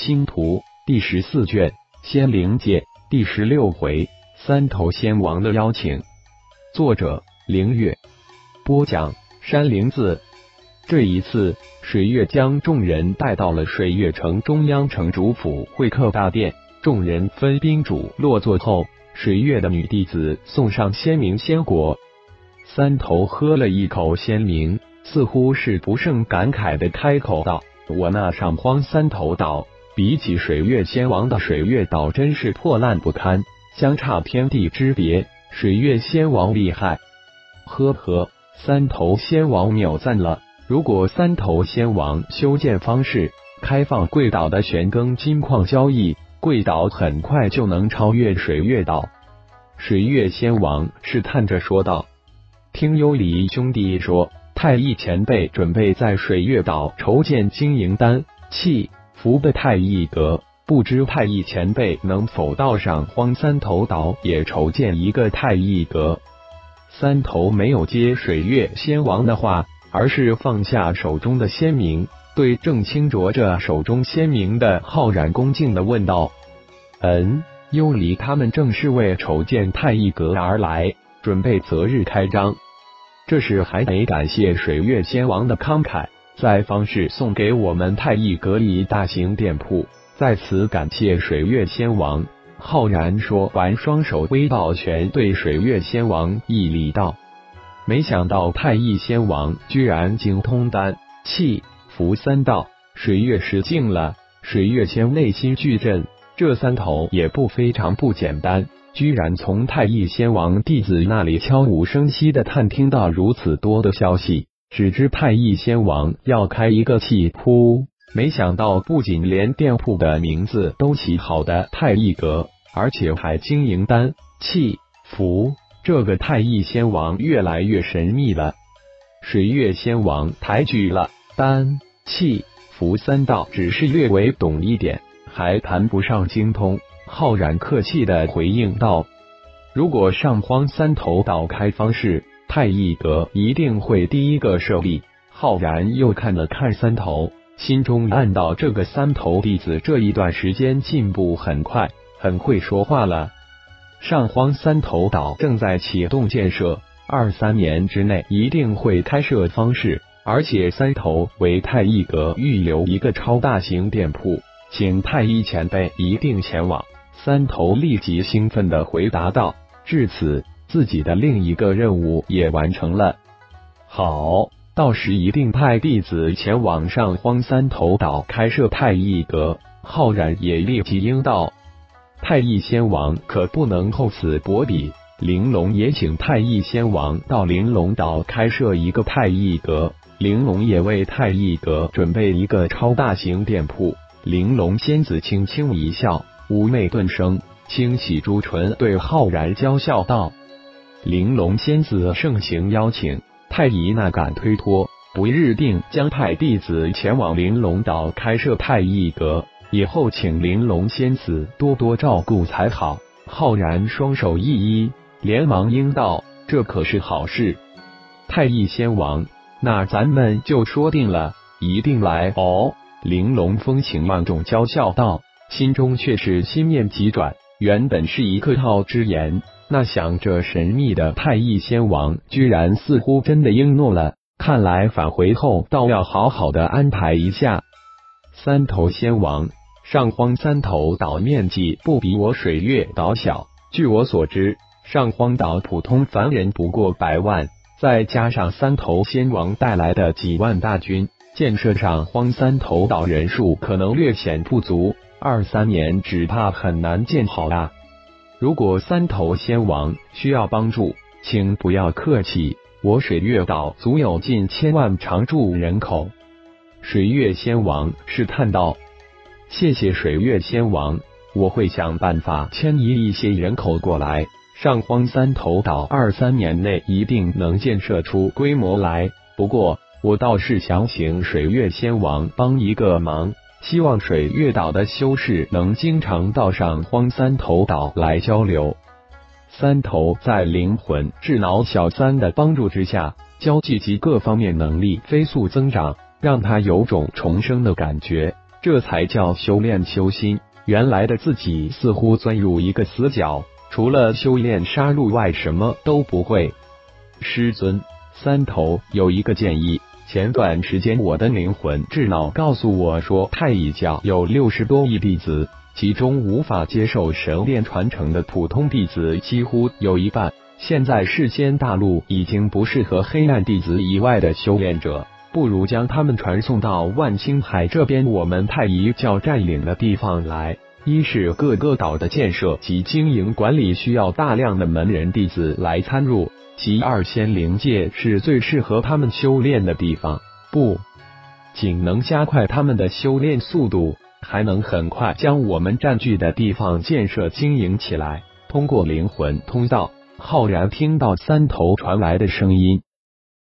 星图第十四卷，仙灵界第十六回，三头仙王的邀请。作者：凌月。播讲：山灵子。这一次，水月将众人带到了水月城中央城主府会客大殿。众人分宾主落座后，水月的女弟子送上仙明仙果。三头喝了一口仙明，似乎是不胜感慨的开口道：“我那上荒三头岛。”比起水月仙王的水月岛，真是破烂不堪，相差天地之别。水月仙王厉害，呵呵，三头仙王秒赞了。如果三头仙王修建方式开放贵岛的玄庚金矿交易，贵岛很快就能超越水月岛。水月仙王试探着说道：“听幽离兄弟说，太一前辈准备在水月岛筹建经营丹气。”福的太一阁，不知太一前辈能否到上荒三头岛也筹建一个太一阁？三头没有接水月仙王的话，而是放下手中的仙明，对正清浊着手中仙明的浩然恭敬的问道：“嗯，幽离他们正是为筹建太一阁而来，准备择日开张。这是还得感谢水月仙王的慷慨。”在方氏送给我们太一阁一大型店铺，在此感谢水月仙王。浩然说完，双手挥抱拳，对水月仙王一礼道：“没想到太一仙王居然精通丹气符三道。”水月失敬了。水月仙内心巨震，这三头也不非常不简单，居然从太一仙王弟子那里悄无声息的探听到如此多的消息。只知太一仙王要开一个气铺，没想到不仅连店铺的名字都起好的太一阁，而且还经营丹气符。这个太一仙王越来越神秘了。水月仙王抬举了丹气符三道，只是略微懂一点，还谈不上精通。浩然客气的回应道：“如果上荒三头岛开方式。”太一阁一定会第一个设立。浩然又看了看三头，心中暗道：这个三头弟子这一段时间进步很快，很会说话了。上荒三头岛正在启动建设，二三年之内一定会开设方式，而且三头为太一阁预留一个超大型店铺，请太一前辈一定前往。三头立即兴奋的回答道：“至此。”自己的另一个任务也完成了，好，到时一定派弟子前往上荒三头岛开设太一阁。浩然也立即应道：“太一仙王可不能厚此薄彼，玲珑也请太一仙王到玲珑岛开设一个太一阁。玲珑也为太一阁准备一个超大型店铺。”玲珑仙子轻轻一笑，妩媚顿生，轻启朱唇，对浩然娇笑道。玲珑仙子盛情邀请，太乙那敢推脱？不日定将派弟子前往玲珑岛开设太乙阁，以后请玲珑仙子多多照顾才好。浩然双手一一，连忙应道：“这可是好事。”太乙仙王，那咱们就说定了，一定来哦。玲珑风情万种，娇笑道，心中却是心念急转，原本是一客套之言。那想这神秘的太乙仙王，居然似乎真的应诺了。看来返回后，倒要好好的安排一下。三头仙王，上荒三头岛面积不比我水月岛小。据我所知，上荒岛普通凡人不过百万，再加上三头仙王带来的几万大军，建设上荒三头岛人数可能略显不足，二三年只怕很难建好啊。如果三头仙王需要帮助，请不要客气。我水月岛足有近千万常住人口。水月仙王试探道：“谢谢水月仙王，我会想办法迁移一些人口过来。上荒三头岛二三年内一定能建设出规模来。不过，我倒是想请水月仙王帮一个忙。”希望水月岛的修士能经常到上荒三头岛来交流。三头在灵魂智脑小三的帮助之下，交际及各方面能力飞速增长，让他有种重生的感觉。这才叫修炼修心。原来的自己似乎钻入一个死角，除了修炼杀戮外，什么都不会。师尊，三头有一个建议。前段时间，我的灵魂智脑告诉我说，太乙教有六十多亿弟子，其中无法接受神炼传承的普通弟子几乎有一半。现在世间大陆已经不适合黑暗弟子以外的修炼者，不如将他们传送到万青海这边我们太乙教占领的地方来。一是各个岛的建设及经营管理需要大量的门人弟子来参入。其二仙灵界是最适合他们修炼的地方，不仅能加快他们的修炼速度，还能很快将我们占据的地方建设经营起来。通过灵魂通道，浩然听到三头传来的声音。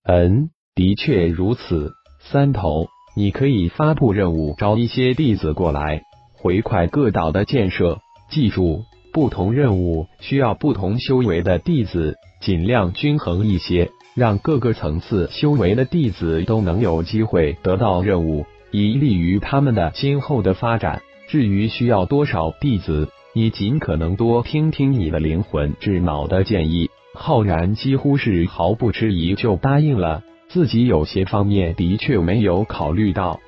嗯，的确如此。三头，你可以发布任务，招一些弟子过来，回馈各岛的建设。记住，不同任务需要不同修为的弟子。尽量均衡一些，让各个层次修为的弟子都能有机会得到任务，以利于他们的今后的发展。至于需要多少弟子，你尽可能多听听你的灵魂智脑的建议。浩然几乎是毫不迟疑就答应了，自己有些方面的确没有考虑到。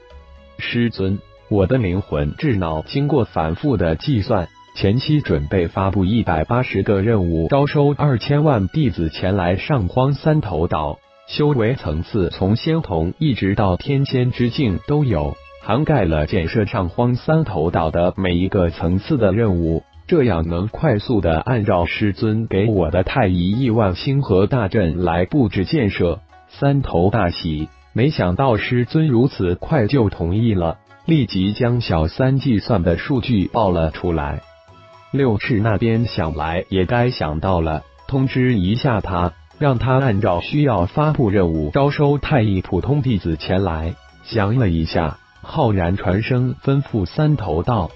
师尊，我的灵魂智脑经过反复的计算。前期准备发布一百八十个任务，招收二千万弟子前来上荒三头岛，修为层次从仙童一直到天仙之境都有，涵盖了建设上荒三头岛的每一个层次的任务，这样能快速的按照师尊给我的太乙亿万星河大阵来布置建设。三头大喜，没想到师尊如此快就同意了，立即将小三计算的数据报了出来。六赤那边想来也该想到了，通知一下他，让他按照需要发布任务，招收太乙普通弟子前来。想了一下，浩然传声吩咐三头道：“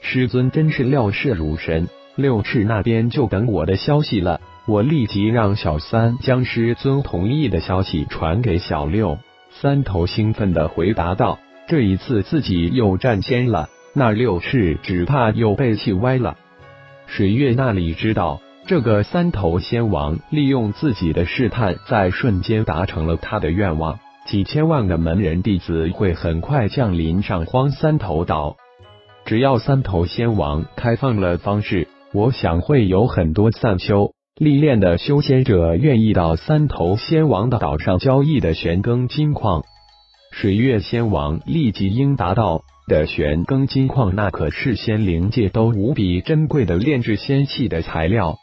师尊真是料事如神，六赤那边就等我的消息了。我立即让小三将师尊同意的消息传给小六。”三头兴奋的回答道：“这一次自己又占先了。”那六赤只怕又被气歪了。水月那里知道，这个三头仙王利用自己的试探，在瞬间达成了他的愿望。几千万的门人弟子会很快降临上荒三头岛。只要三头仙王开放了方式，我想会有很多散修历练的修仙者愿意到三头仙王的岛上交易的玄庚金矿。水月仙王立即应答道。的玄庚金矿，那可是仙灵界都无比珍贵的炼制仙器的材料。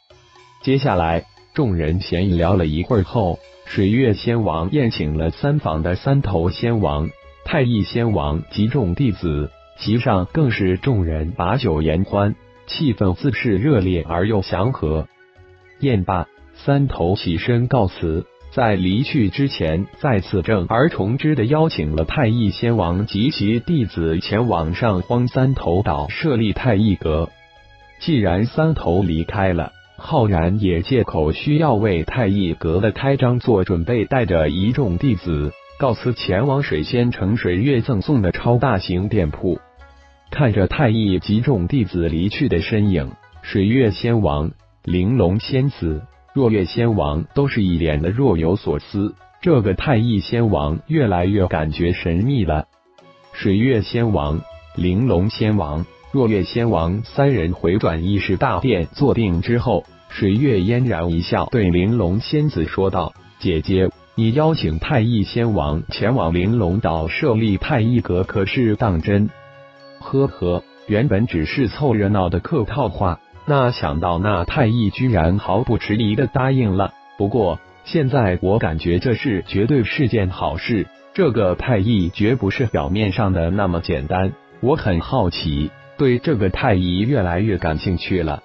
接下来，众人闲聊了一会儿后，水月仙王宴请了三房的三头仙王、太乙仙王及众弟子，席上更是众人把酒言欢，气氛自是热烈而又祥和。宴罢，三头起身告辞。在离去之前，再次正而重之的邀请了太乙仙王及其弟子前往上荒三头岛设立太乙阁。既然三头离开了，浩然也借口需要为太乙阁的开张做准备，带着一众弟子告辞前往水仙城水月赠送的超大型店铺。看着太乙及众弟子离去的身影，水月仙王、玲珑仙子。若月仙王都是一脸的若有所思，这个太乙仙王越来越感觉神秘了。水月仙王、玲珑仙王、若月仙王三人回转议事大殿坐定之后，水月嫣然一笑，对玲珑仙子说道：“姐姐，你邀请太乙仙王前往玲珑岛设立太乙阁，可是当真？”呵呵，原本只是凑热闹的客套话。那想到那太乙居然毫不迟疑的答应了，不过现在我感觉这事绝对是件好事。这个太乙绝不是表面上的那么简单，我很好奇，对这个太乙越来越感兴趣了。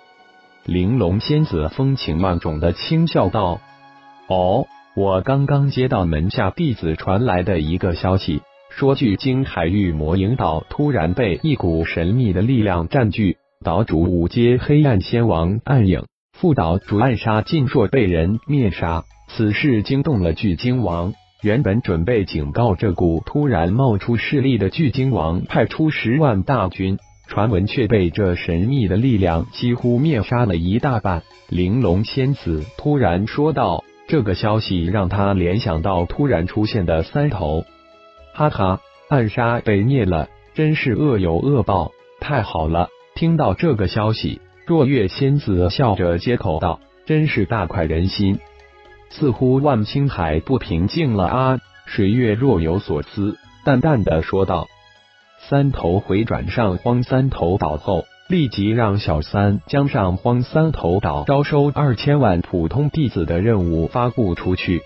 玲珑仙子风情万种的轻笑道：“哦，我刚刚接到门下弟子传来的一个消息，说距京海域魔影岛突然被一股神秘的力量占据。”岛主五阶黑暗仙王暗影，副岛主暗杀尽朔被人灭杀，此事惊动了巨鲸王。原本准备警告这股突然冒出势力的巨鲸王，派出十万大军，传闻却被这神秘的力量几乎灭杀了一大半。玲珑仙子突然说道：“这个消息让他联想到突然出现的三头。”哈哈，暗杀被灭了，真是恶有恶报！太好了，听到这个消息，若月仙子笑着接口道：“真是大快人心。”似乎万青海不平静了啊！水月若有所思，淡淡的说道：“三头回转上荒三头岛后，立即让小三将上荒三头岛招收二千万普通弟子的任务发布出去。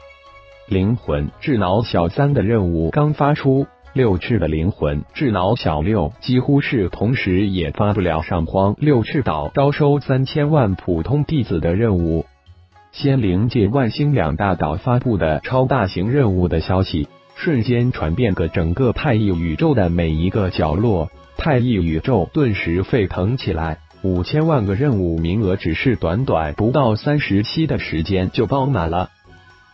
灵魂智脑小三的任务刚发出，六翅的灵魂智脑小六几乎是同时也发不了上荒六翅岛招收三千万普通弟子的任务。”仙灵界万星两大岛发布的超大型任务的消息，瞬间传遍个整个太一宇宙的每一个角落。太一宇宙顿时沸腾起来，五千万个任务名额只是短短不到三十期的时间就爆满了。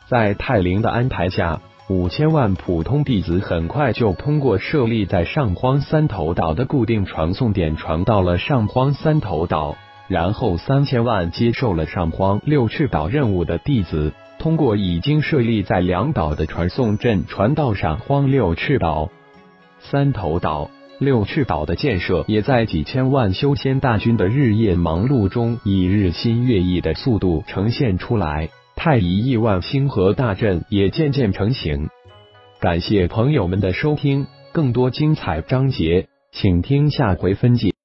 在泰灵的安排下，五千万普通弟子很快就通过设立在上荒三头岛的固定传送点传到了上荒三头岛。然后，三千万接受了上荒六翅岛任务的弟子，通过已经设立在两岛的传送阵传到上荒六翅岛。三头岛、六翅岛的建设，也在几千万修仙大军的日夜忙碌中，以日新月异的速度呈现出来。太乙亿万星河大阵也渐渐成型。感谢朋友们的收听，更多精彩章节，请听下回分解。